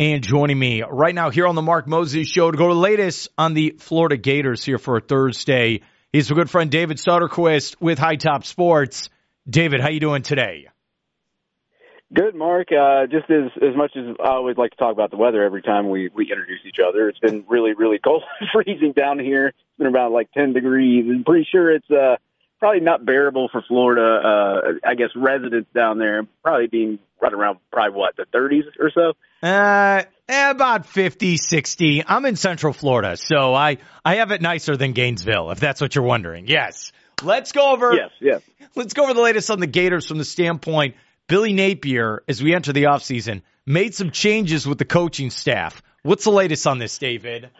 And joining me right now here on the Mark Moses Show to go to the latest on the Florida Gators here for a Thursday is a good friend David Soderquist with High Top Sports. David, how you doing today? Good, Mark. Uh, just as as much as I always like to talk about the weather every time we we introduce each other, it's been really really cold, freezing down here. It's been about like ten degrees. I'm pretty sure it's uh probably not bearable for Florida. Uh, I guess residents down there probably being right around probably what the 30s or so. Uh, about 50, 60. I'm in Central Florida, so I I have it nicer than Gainesville, if that's what you're wondering. Yes. Let's go over. Yes, yes. Let's go over the latest on the Gators from the standpoint. Billy Napier, as we enter the offseason, made some changes with the coaching staff. What's the latest on this, David?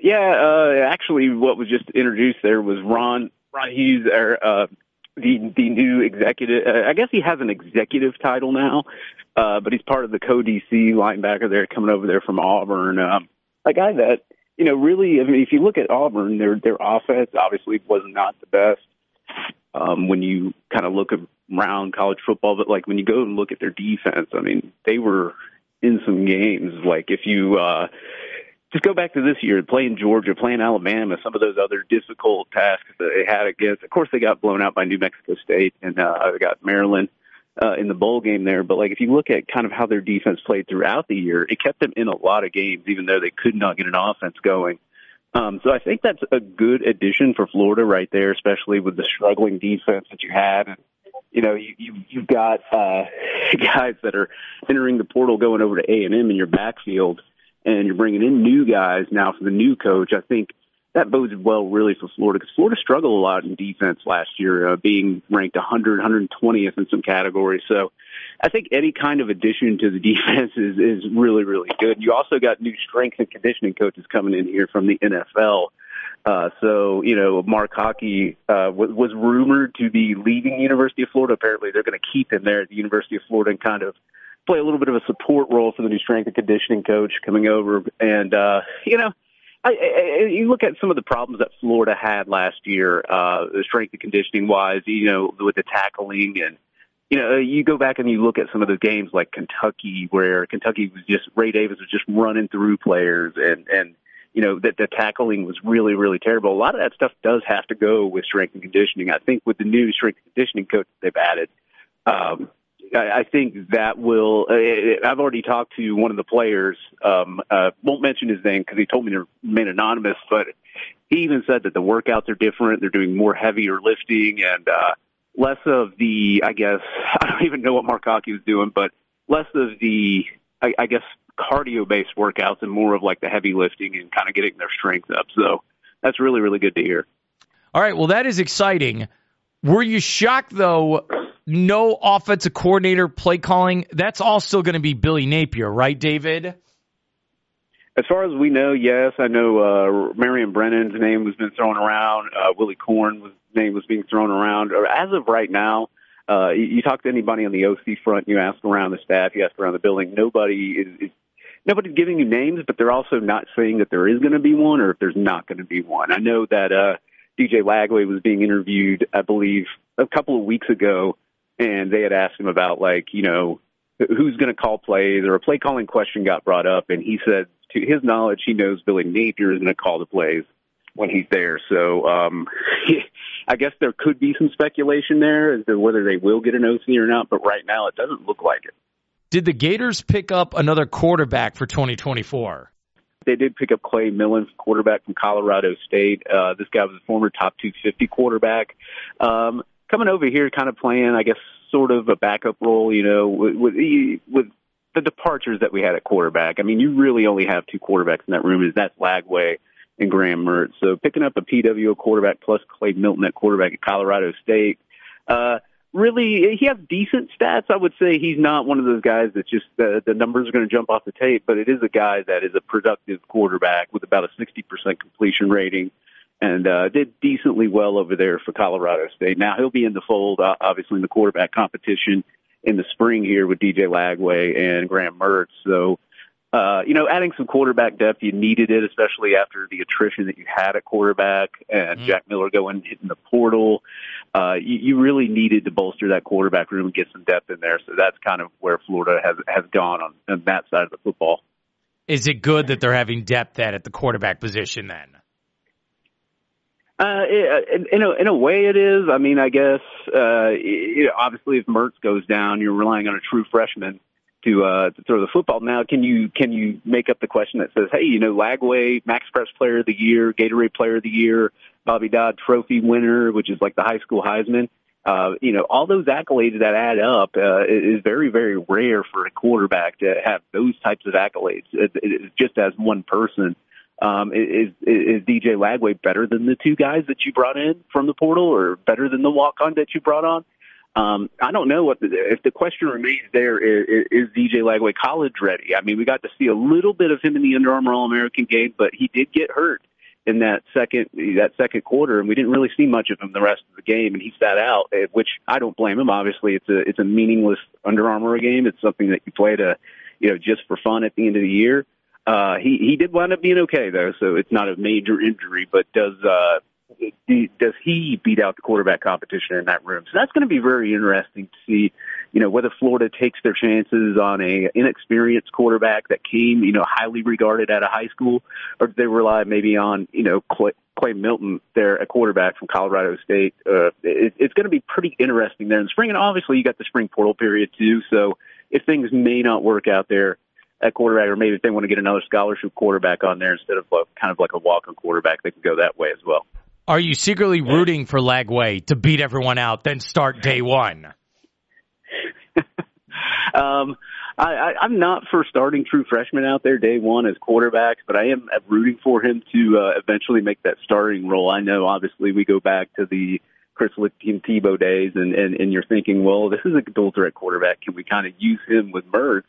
Yeah, uh, actually, what was just introduced there was Ron Ron Hughes, or, uh, the the new executive. Uh, I guess he has an executive title now, uh, but he's part of the co-DC linebacker there, coming over there from Auburn. Um, a guy that you know really. I mean, if you look at Auburn, their their offense obviously was not the best. Um, when you kind of look around college football, but like when you go and look at their defense, I mean, they were in some games. Like if you uh, just go back to this year, playing Georgia, playing Alabama, some of those other difficult tasks that they had against. Of course, they got blown out by New Mexico State, and uh, got Maryland uh, in the bowl game there. But like, if you look at kind of how their defense played throughout the year, it kept them in a lot of games, even though they could not get an offense going. Um, so I think that's a good addition for Florida right there, especially with the struggling defense that you had. And, you know, you, you you've got uh, guys that are entering the portal, going over to A and M in your backfield and you're bringing in new guys now for the new coach, I think that bodes well really for Florida because Florida struggled a lot in defense last year, uh, being ranked 100, 120th in some categories. So I think any kind of addition to the defense is, is really, really good. You also got new strength and conditioning coaches coming in here from the NFL. Uh, so, you know, Mark Hocke uh, was, was rumored to be leaving University of Florida. Apparently, they're going to keep him there at the University of Florida and kind of play a little bit of a support role for the new strength and conditioning coach coming over. And, uh, you know, I, I, you look at some of the problems that Florida had last year, uh, strength and conditioning wise, you know, with the tackling and, you know, you go back and you look at some of the games like Kentucky where Kentucky was just, Ray Davis was just running through players and, and, you know, that the tackling was really, really terrible. A lot of that stuff does have to go with strength and conditioning. I think with the new strength and conditioning coach they've added, um, I, think that will. Uh, I've already talked to one of the players. Um, uh, won't mention his name because he told me to remain anonymous. But he even said that the workouts are different. They're doing more heavier lifting and uh, less of the. I guess I don't even know what Mark Hocke was doing, but less of the. I, I guess cardio based workouts and more of like the heavy lifting and kind of getting their strength up. So that's really really good to hear. All right, well that is exciting. Were you shocked though no offensive coordinator play calling. That's all still going to be Billy Napier, right, David? As far as we know, yes. I know uh, Marion Brennan's name has been thrown around. Uh, Willie Corn's name was being thrown around. As of right now, uh, you, you talk to anybody on the OC front, you ask around the staff, you ask around the building. Nobody is, is nobody's giving you names, but they're also not saying that there is going to be one or if there's not going to be one. I know that uh, DJ Lagway was being interviewed, I believe, a couple of weeks ago and they had asked him about like you know who's going to call plays or a play calling question got brought up and he said to his knowledge he knows Billy Napier is going to call the plays when he's there so um I guess there could be some speculation there as to whether they will get an OC or not but right now it doesn't look like it did the Gators pick up another quarterback for 2024 they did pick up Clay Millen, quarterback from Colorado State. Uh, this guy was a former top 250 quarterback. Um, coming over here, kind of playing, I guess, sort of a backup role. You know, with with, the departures that we had at quarterback. I mean, you really only have two quarterbacks in that room. Is that's Lagway and Graham Mertz. So picking up a PWO quarterback plus Clay Millen at quarterback at Colorado State. Uh, really, he has decent stats. I would say he's not one of those guys that just uh, the numbers are going to jump off the tape, but it is a guy that is a productive quarterback with about a 60% completion rating and uh, did decently well over there for Colorado State. Now he'll be in the fold, uh, obviously in the quarterback competition in the spring here with DJ Lagway and Graham Mertz. So, uh, you know, adding some quarterback depth, you needed it, especially after the attrition that you had at quarterback and mm-hmm. Jack Miller going hitting the portal. uh, you, you really needed to bolster that quarterback room and get some depth in there. So that's kind of where Florida has has gone on, on that side of the football. Is it good that they're having depth at at the quarterback position then? Uh, in, in a in a way, it is. I mean, I guess uh, you obviously, if Mertz goes down, you're relying on a true freshman to uh, to throw the football. Now, can you can you make up the question that says, hey, you know, Lagway, MaxPreps Player of the Year, Gatorade Player of the Year, Bobby Dodd Trophy winner, which is like the high school Heisman. Uh, you know, all those accolades that add up uh, is very, very rare for a quarterback to have those types of accolades it, it, just as one person. Um, is, is DJ Lagway better than the two guys that you brought in from the portal, or better than the walk-on that you brought on? Um, I don't know what the, if the question remains there is, is DJ Lagway college ready? I mean, we got to see a little bit of him in the Under Armour All American game, but he did get hurt in that second that second quarter, and we didn't really see much of him the rest of the game, and he sat out, eh, which I don't blame him. Obviously, it's a it's a meaningless Under Armour game. It's something that you play to, you know, just for fun at the end of the year. Uh, he he did wind up being okay though, so it's not a major injury. But does uh, does he beat out the quarterback competition in that room? So that's going to be very interesting to see, you know, whether Florida takes their chances on a inexperienced quarterback that came, you know, highly regarded at a high school, or do they rely maybe on, you know, Clay, Clay Millen, there a quarterback from Colorado State. Uh, it, it's going to be pretty interesting there in the spring, and obviously you got the spring portal period too. So if things may not work out there at quarterback, or maybe if they want to get another scholarship quarterback on there instead of a, kind of like a walk-on quarterback, they can go that way as well. Are you secretly rooting for Lagway to beat everyone out, then start day one? um, I, I, I'm not for starting true freshmen out there day one as quarterbacks, but I am rooting for him to uh, eventually make that starting role. I know, obviously, we go back to the Chris Tim Tebow days, and, and and you're thinking, well, this is a dual threat quarterback. Can we kind of use him with Mertz?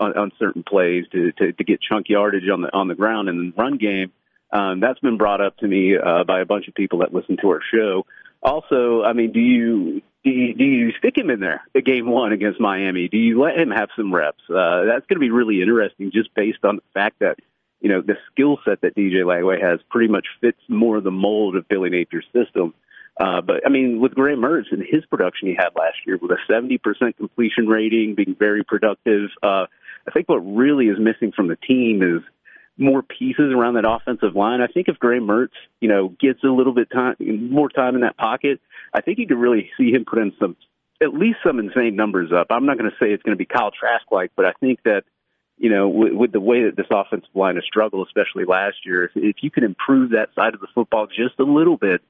On, on certain plays to, to to get chunk yardage on the on the ground and the run game. Um, that's been brought up to me uh, by a bunch of people that listen to our show. Also, I mean, do you do you, do you stick him in there at game one against Miami? Do you let him have some reps? Uh, that's going to be really interesting, just based on the fact that you know the skill set that DJ Lagway has pretty much fits more the mold of Billy Napier's system. Uh, but I mean, with Graham Mertz and his production he had last year, with a 70% completion rating, being very productive, uh, I think what really is missing from the team is more pieces around that offensive line. I think if Graham Mertz, you know, gets a little bit time, more time in that pocket, I think you could really see him put in some, at least some insane numbers up. I'm not going to say it's going to be Kyle Trask like, but I think that, you know, with, with the way that this offensive line has struggled, especially last year, if, if you can improve that side of the football just a little bit,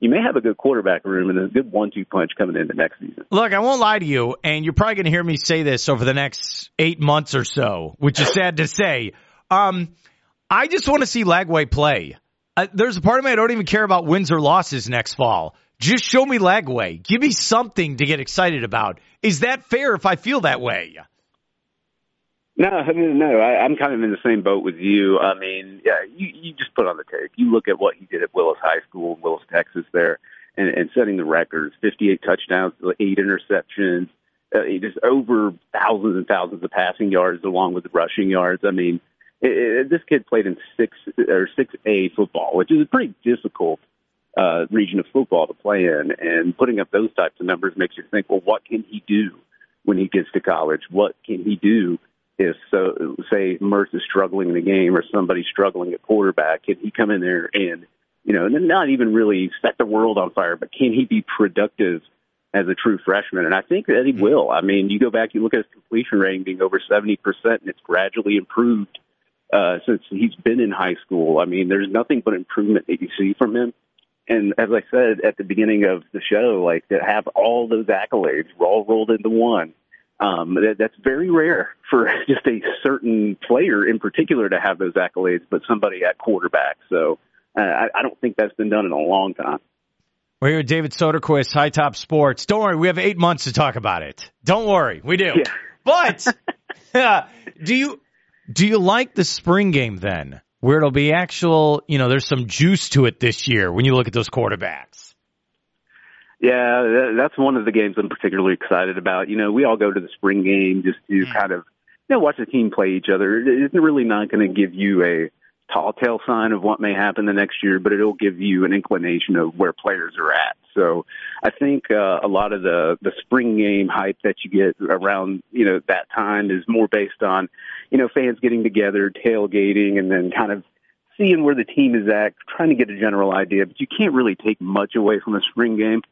you may have a good quarterback room and a good one-two punch coming into next season. Look, I won't lie to you, and you're probably going to hear me say this over the next eight months or so, which is sad to say. Um, I just want to see Lagway play. Uh, there's a part of me I don't even care about wins or losses next fall. Just show me Lagway. Give me something to get excited about. Is that fair if I feel that way? No, I mean, no, I, I'm kind of in the same boat with you. I mean, yeah, you, you just put on the tape. You look at what he did at Willis High School, Willis, Texas, there, and, and setting the records: 58 touchdowns, eight interceptions, uh, just over thousands and thousands of passing yards, along with the rushing yards. I mean, it, it, this kid played in six or six A football, which is a pretty difficult uh, region of football to play in, and putting up those types of numbers makes you think, well, what can he do when he gets to college? What can he do? If so say Mertz is struggling in the game or somebody's struggling at quarterback, can he come in there and you know, and not even really set the world on fire, but can he be productive as a true freshman? And I think that he will. I mean, you go back, you look at his completion rating being over seventy percent, and it's gradually improved uh, since he's been in high school. I mean, there's nothing but improvement that you see from him. And as I said at the beginning of the show, like to have all those accolades all rolled into one um, that, that's very rare for just a certain player in particular to have those accolades, but somebody at quarterback. So uh, I, I don't think that's been done in a long time. We're here with David Soderquist, High Top Sports. Don't worry, we have eight months to talk about it. Don't worry, we do. Yeah. But uh, do you do you like the spring game then, where it'll be actual? You know, there's some juice to it this year when you look at those quarterbacks. Yeah, that's one of the games I'm particularly excited about. You know, we all go to the spring game just to mm. kind of, you know, watch the team play each other. It's really not going to give you a tall tale sign of what may happen the next year, but it'll give you an inclination of where players are at. So I think uh, a lot of the the spring game hype that you get around you know that time is more based on you know fans getting together, tailgating, and then kind of seeing where the team is at, trying to get a general idea. But you can't really take much away from a spring game.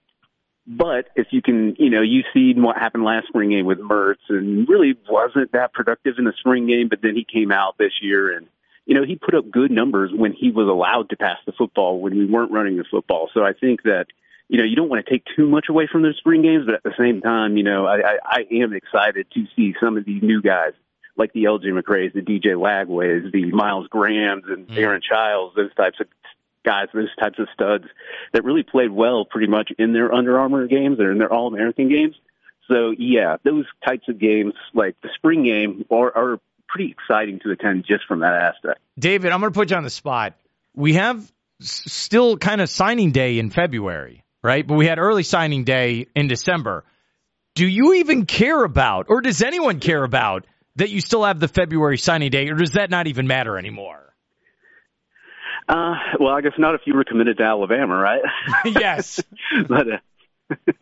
But if you can, you know, you see what happened last spring game with Mertz and really wasn't that productive in the spring game, but then he came out this year and, you know, he put up good numbers when he was allowed to pass the football, when we weren't running the football. So I think that, you know, you don't want to take too much away from those spring games, but at the same time, you know, I, I, I am excited to see some of these new guys like the LJ McCray's, the DJ Lagways, the Myles Grahams and mm. Aaron Chiles, those types of guys, those types of studs that really played well pretty much in their Under Armour games or in their All American games. So yeah, those types of games, like the spring game, are, are pretty exciting to attend just from that aspect. David, I'm going to put you on the spot. We have still kind of signing day in February, right? But we had early signing day in December. Do you even care about, or does anyone care about, that you still have the February signing day, or does that not even matter anymore? Uh, well, I guess not if you were committed to Alabama, right? yes. but uh,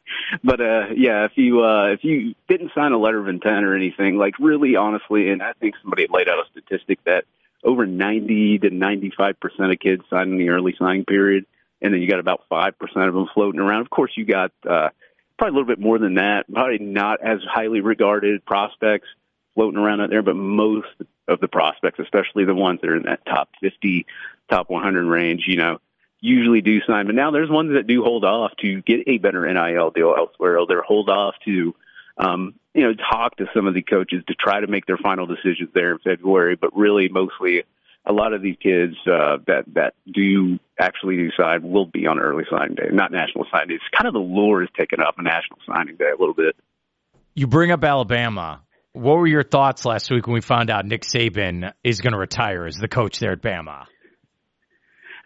but uh, yeah, if you uh, if you didn't sign a letter of intent or anything, like really, honestly, and I think somebody laid out a statistic that over 90 to 95 percent of kids sign in the early signing period, and then you got about five percent of them floating around. Of course, you got uh, probably a little bit more than that. Probably not as highly regarded prospects floating around out there, but most of the prospects, especially the ones that are in that top 50, top 100 range, you know, usually do sign. But now there's ones that do hold off to get a better NIL deal elsewhere. Or they're hold off to, um, you know, talk to some of the coaches to try to make their final decisions there in February. But really, mostly, a lot of these kids uh, that that do actually decide will be on early signing day, not national signing day. It's kind of the lure is taken off a national signing day a little bit. You bring up Alabama. What were your thoughts last week when we found out Nick Saban is going to retire as the coach there at Bama?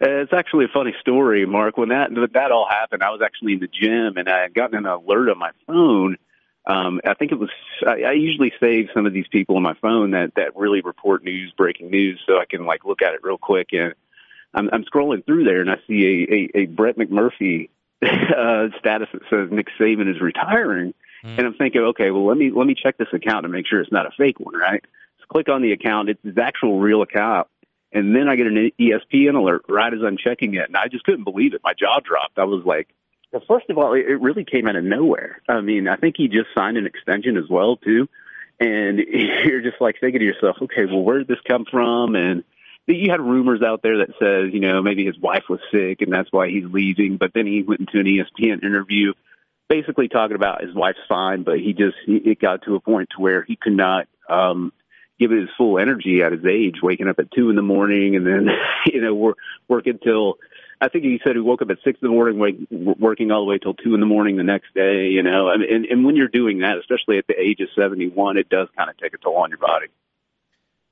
It's actually a funny story, Mark. When that that all happened, I was actually in the gym and I had gotten an alert on my phone. Um, I think it was. I, I usually save some of these people on my phone that that really report news, breaking news, so I can like look at it real quick. And I'm, I'm scrolling through there and I see a a, a Brett McMurphy uh, status that says Nick Saban is retiring. Mm. And I'm thinking, okay, well, let me let me check this account to make sure it's not a fake one, right? So click on the account; it's his actual real account, and then I get an ESPN alert right as I'm checking it, and I just couldn't believe it. My jaw dropped. I was like, well, first of all, it really came out of nowhere. I mean, I think he just signed an extension as well too, and you're just like thinking to yourself, okay, well, where did this come from? And you had rumors out there that says, you know, maybe his wife was sick and that's why he's leaving. But then he went into an ESPN interview basically talking about his wife's fine, but he just he, it got to a point to where he could not um give it his full energy at his age, waking up at two in the morning and then you know work working till I think he said he woke up at six in the morning, wake, working all the way till two in the morning the next day. You know, and and, and when you're doing that, especially at the age of seventy one, it does kind of take a toll on your body.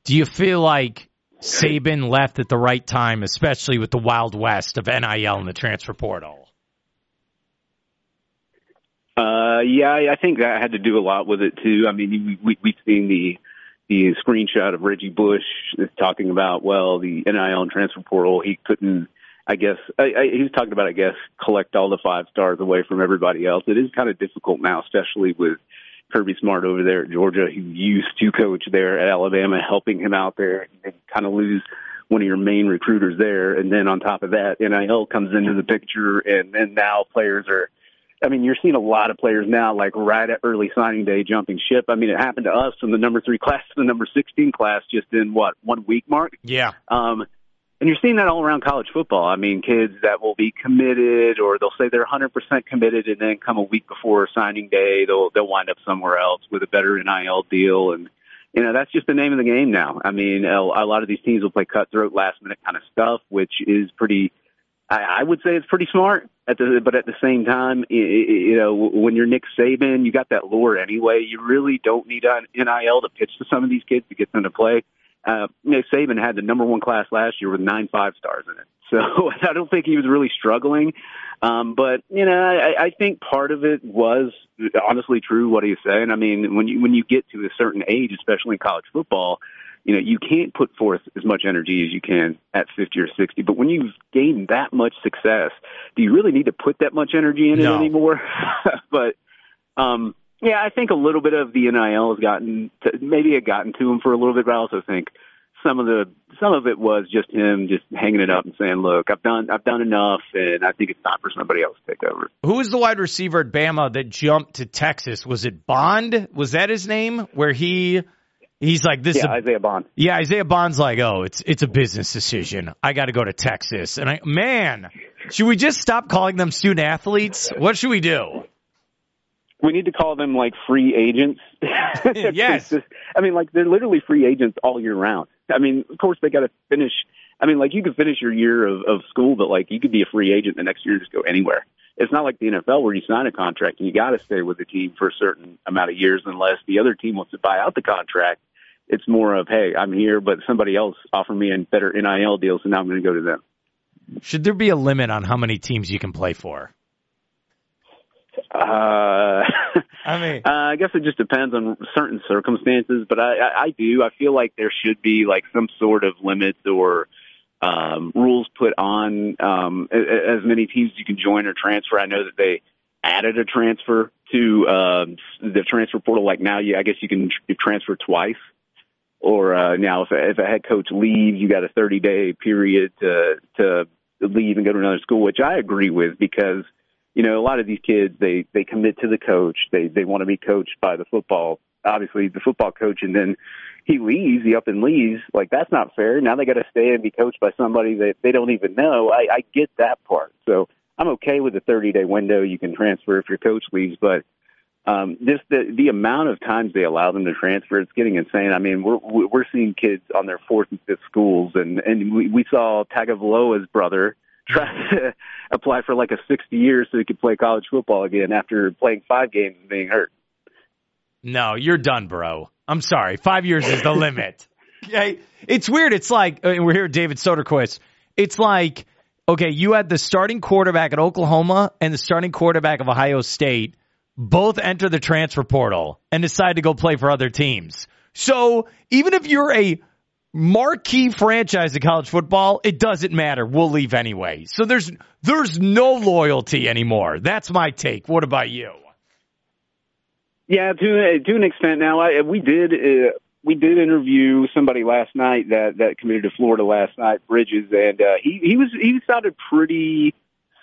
Do you feel like Saban left at the right time, especially with the Wild West of NIL and the transfer portal? Uh, yeah, I think that had to do a lot with it too. I mean, we, we've seen the the screenshot of Reggie Bush talking about well the NIL and transfer portal. He couldn't. I guess I, I, he talking about. I guess collect all the five stars away from everybody else. It is kind of difficult now, especially with Kirby Smart over there at Georgia, who used to coach there at Alabama, helping him out there. And kind of lose one of your main recruiters there, and then on top of that, NIL comes into the picture, and then now players are I mean, you're seeing a lot of players now, like right at early signing day, jumping ship. I mean, it happened to us from the number three class to the number 16 class just in what, one week, Mark? Yeah. Um, and you're seeing that all around college football. I mean, kids that will be committed or they'll say they're 100% committed and then come a week before signing day, they'll, they'll wind up somewhere else with a better NIL deal. And, you know, that's just the name of the game now. I mean, a, a lot of these teams will play cutthroat last minute kind of stuff, which is pretty, I, I would say it's pretty smart. At the, but at the same time, you know, when you're Nick Saban, you got that lure anyway. You really don't need an NIL to pitch to some of these kids to get them to play. Uh, Nick Saban had the number one class last year with nine five stars in it. So I don't think he was really struggling. Um, but you know, I, I think part of it was honestly true what he's saying. I mean, when you when you get to a certain age, especially in college football, you know, you can't put forth as much energy as you can at 50 or 60. But when you've gained that much success, do you really need to put that much energy in No. it anymore? but, um, yeah, I think a little bit of the NIL has gotten, to, maybe it gotten to him for a little bit, but I also think some of the, some of it was just him just hanging it up and saying, look, I've done, I've done enough and I think it's time for somebody else to take over. Who was the wide receiver at Bama that jumped to Texas? Was it Bond? Was that his name? Where he he's like this is Yeah, a, Isaiah Bond. yeah, Isaiah Bond's like, "Oh, it's it's a business decision. I got to go to Texas." And I man, should we just stop calling them student athletes? What should we do? We need to call them like free agents. Yes. I mean, like they're literally free agents all year round. I mean, of course they got to finish. I mean, like you could finish your year of, of school, but like you could be a free agent the next year and just go anywhere. It's not like the NFL where you sign a contract and you got to stay with the team for a certain amount of years unless the other team wants to buy out the contract. It's more of, hey, I'm here, but somebody else offered me a better NIL deal, so now I'm going to go to them. Should there be a limit on how many teams you can play for? Uh, I mean, Uh, I guess it just depends on certain circumstances, but I, I, I do. I feel like there should be like some sort of limits or um, rules put on um, a- a- as many teams you can join or transfer. I know that they added a transfer to um, the transfer portal. Like now, you, I guess you can tr- transfer twice. Or uh, now, if a, if a head coach leaves, you got a 30 day period to to leave and go to another school, which I agree with because you know, a lot of these kids they they commit to the coach. They they want to be coached by the football, obviously the football coach, and then he leaves, he up and leaves. Like that's not fair. Now they got to stay and be coached by somebody that they don't even know. I, I get that part. So I'm okay with the 30 day window. You can transfer if your coach leaves, but um, just the the amount of times they allow them to transfer, it's getting insane. I mean, we're we're seeing kids on their fourth and fifth schools, and and we, we saw Tagovailoa's brother try to apply for like a 60 years so he could play college football again after playing five games and being hurt. no, you're done, bro. I'm sorry. Five years is the limit. Okay, it's weird. It's like, and we're here with David Soderquist. It's like, okay, you had the starting quarterback at Oklahoma and the starting quarterback of Ohio State both enter the transfer portal and decide to go play for other teams. So even if you're a marquee franchise in college football, it doesn't matter. We'll leave anyway. So there's there's no loyalty anymore. That's my take. What about you? Yeah, to to an extent. Now, I, we did uh, we did interview somebody last night that that committed to Florida last night, Bridges, and uh, he he was he sounded pretty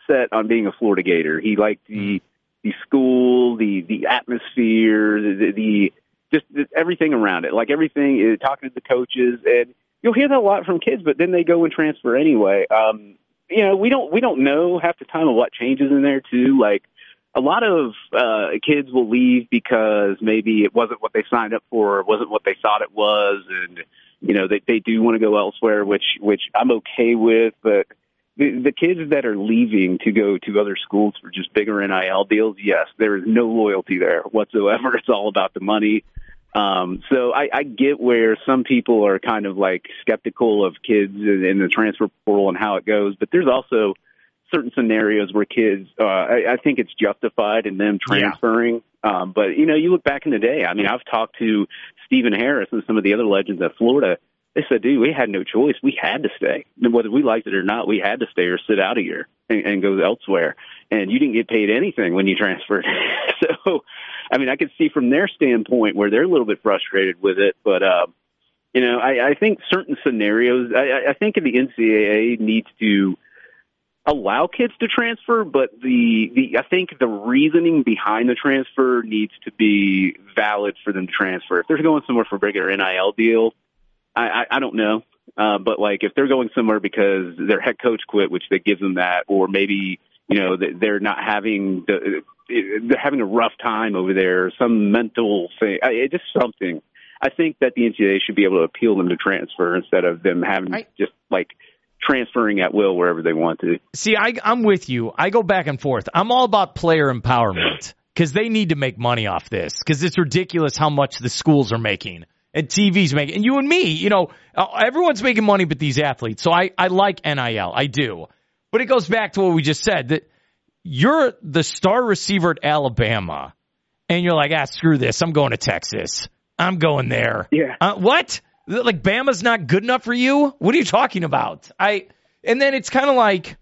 set on being a Florida Gator. He liked the the school, the the atmosphere, the, the, just the, everything around it. Like everything is talking to the coaches, and you'll hear that a lot from kids. But then they go and transfer anyway. Um, you know, we don't we don't know half the time of what changes in there too. Like a lot of uh, kids will leave because maybe it wasn't what they signed up for, or wasn't what they thought it was, and you know they they do want to go elsewhere, which which I'm okay with. But the, the kids that are leaving to go to other schools for just bigger NIL deals, yes, there is no loyalty there whatsoever. It's all about the money. Um, so I, I get where some people are kind of like skeptical of kids in, in the transfer portal and how it goes, but there's also certain scenarios where kids, uh, I, I think it's justified in them Yeah. transferring. Um, but you know, you look back in the day. I mean, I've talked to Stephen Harris and some of the other legends at Florida. They said, "Dude, we had no choice. We had to stay, And whether we liked it or not. We had to stay or sit out a year and, and go elsewhere. And you didn't get paid anything when you transferred. so, I mean, I could see from their standpoint where they're a little bit frustrated with it, but." Um, you know, I, I think certain scenarios. I, I think the NCAA needs to allow kids to transfer, but the, the I think the reasoning behind the transfer needs to be valid for them to transfer. If they're going somewhere for a bigger NIL deal, I, I, I don't know. Uh, but like if they're going somewhere because their head coach quit, which they give them that, or maybe you know they're not having the they're having a rough time over there, some mental thing, I, it just something. I think that the NCAA should be able to appeal them to transfer instead of them having I- just like transferring at will wherever they want to. See, I, I'm with you. I go back and forth. I'm all about player empowerment because they need to make money off this because it's ridiculous how much the schools are making and TV's making. And you and me, you know, uh, everyone's making money but these athletes. So I, I like NIL. I do. But it goes back to what we just said that you're the star receiver at Alabama and you're like, ah, screw this. I'm going to Texas. I'm going there. Yeah. Uh, what? Like Bama's not good enough for you? What are you talking about? I and then it's kind of like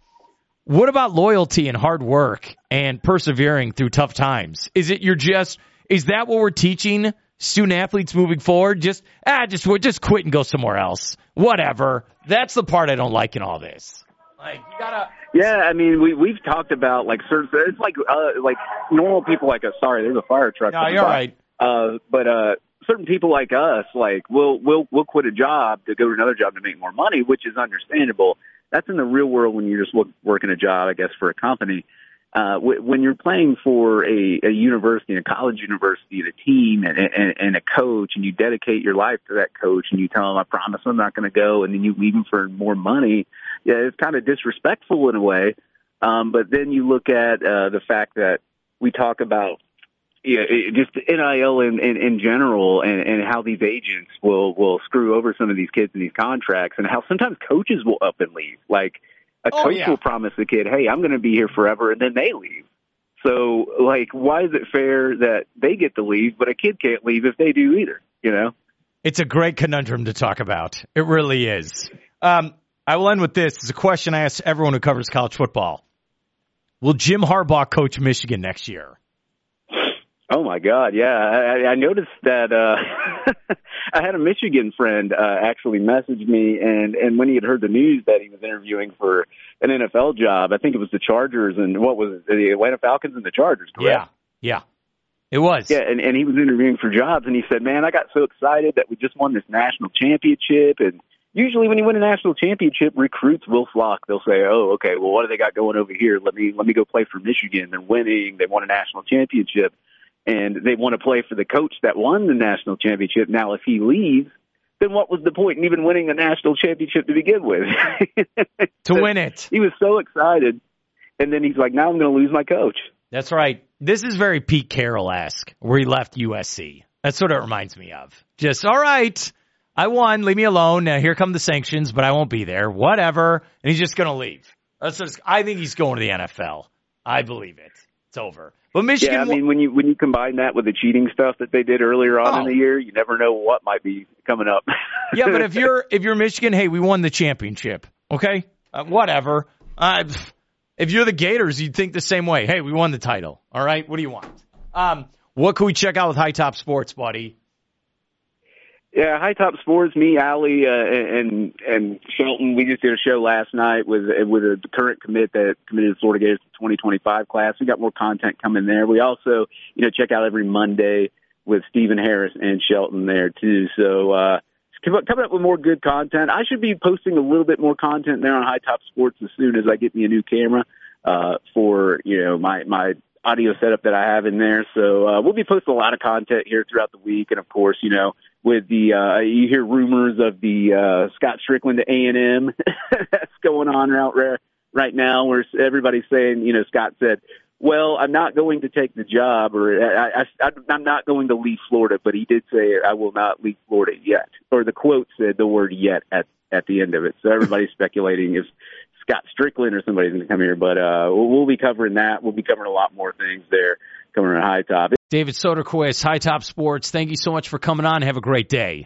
what about loyalty and hard work and persevering through tough times? Is it you're just is that what we're teaching student athletes moving forward? Just ah just we just quit and go somewhere else. Whatever. That's the part I don't like in all this. Like you gotta yeah, I mean, we we've talked about like certain. It's like uh, like normal people like us. Sorry, there's a fire truck. No, you're right. Uh, but uh, certain people like us, like we'll we'll we'll quit a job to go to another job to make more money, which is understandable. That's in the real world when you're just working a job, I guess, for a company. Uh, when you're playing for a, a university, a college university, a team, and, and, and a coach, and you dedicate your life to that coach, and you tell them, "I promise I'm not going to go," and then you leave them for more money. Yeah, it's kind of disrespectful in a way. Um, but then you look at uh, the fact that we talk about yeah, it, just NIL in, in, in general and, and how these agents will, will screw over some of these kids in these contracts and how sometimes coaches will up and leave. Like a Oh, coach yeah. will promise the kid, Hey, I'm going to be here forever. And then they leave. So like, why is it fair that they get to leave, but a kid can't leave if they do either? You know? It's a great conundrum to talk about. It really is. Um, I will end with this. It's a question I ask everyone who covers college football. Will Jim Harbaugh coach Michigan next year? Oh my God, yeah. I, I noticed that uh I had a Michigan friend uh actually message me and and when he had heard the news that he was interviewing for an NFL job, I think it was the Chargers and what was it, the Atlanta Falcons and the Chargers, correct? Yeah. Yeah. It was. Yeah, and, and he was interviewing for jobs and he said, Man, I got so excited that we just won this national championship and usually when you win a national championship, recruits will flock. They'll say, "Oh, okay, well, what do they got going over here? Let me let me go play for Michigan. They're winning. They won a national championship, and they want to play for the coach that won the national championship. Now, if he leaves, then what was the point in even winning the national championship to begin with? To win it. he was so excited, and then he's like, "Now I'm going to lose my coach." That's right. This is very Pete Carroll esque, where he left USC. That's what it reminds me of. Just, all right, I won. Leave me alone. Now here come the sanctions, but I won't be there. Whatever. And he's just going to leave. That's just, I think he's going to the NFL. I believe it. It's over. But Michigan, Yeah, I mean, when you when you combine that with the cheating stuff that they did earlier on Oh. in the year, you never know what might be coming up. yeah, but if you're if you're Michigan, hey, we won the championship. Okay, uh, whatever. Uh, if you're the Gators, you'd think the same way. Hey, we won the title. All right, what do you want? Um, what can we check out with High Top Sports, buddy? Yeah, High Top Sports, me, Allie, uh, and and Shelton. We just did a show last night with with a current commit that committed to Florida Gators 2025 class. We got more content coming there. We also, you know, check out every Monday with Stephen Harris and Shelton there too. So uh, coming up with more good content. I should be posting a little bit more content there on High Top Sports as soon as I get me a new camera uh, for you know my my audio setup that I have in there. So uh, we'll be posting a lot of content here throughout the week, and of course, you know, with the uh, you hear rumors of the uh, Scott Strickland to A and M that's going on right right right now, where everybody's saying, you know, Scott said. Well, I'm not going to take the job, or I, I, I'm not going to leave Florida. But he did say I will not leave Florida yet, or the quote said the word "yet" at at the end of it. So everybody's speculating if Scott Strickland or somebody's going to come here. But uh, we'll, be covering that. We'll be covering a lot more things there coming on High Top. David Soderquist, High Top Sports. Thank you so much for coming on. Have a great day.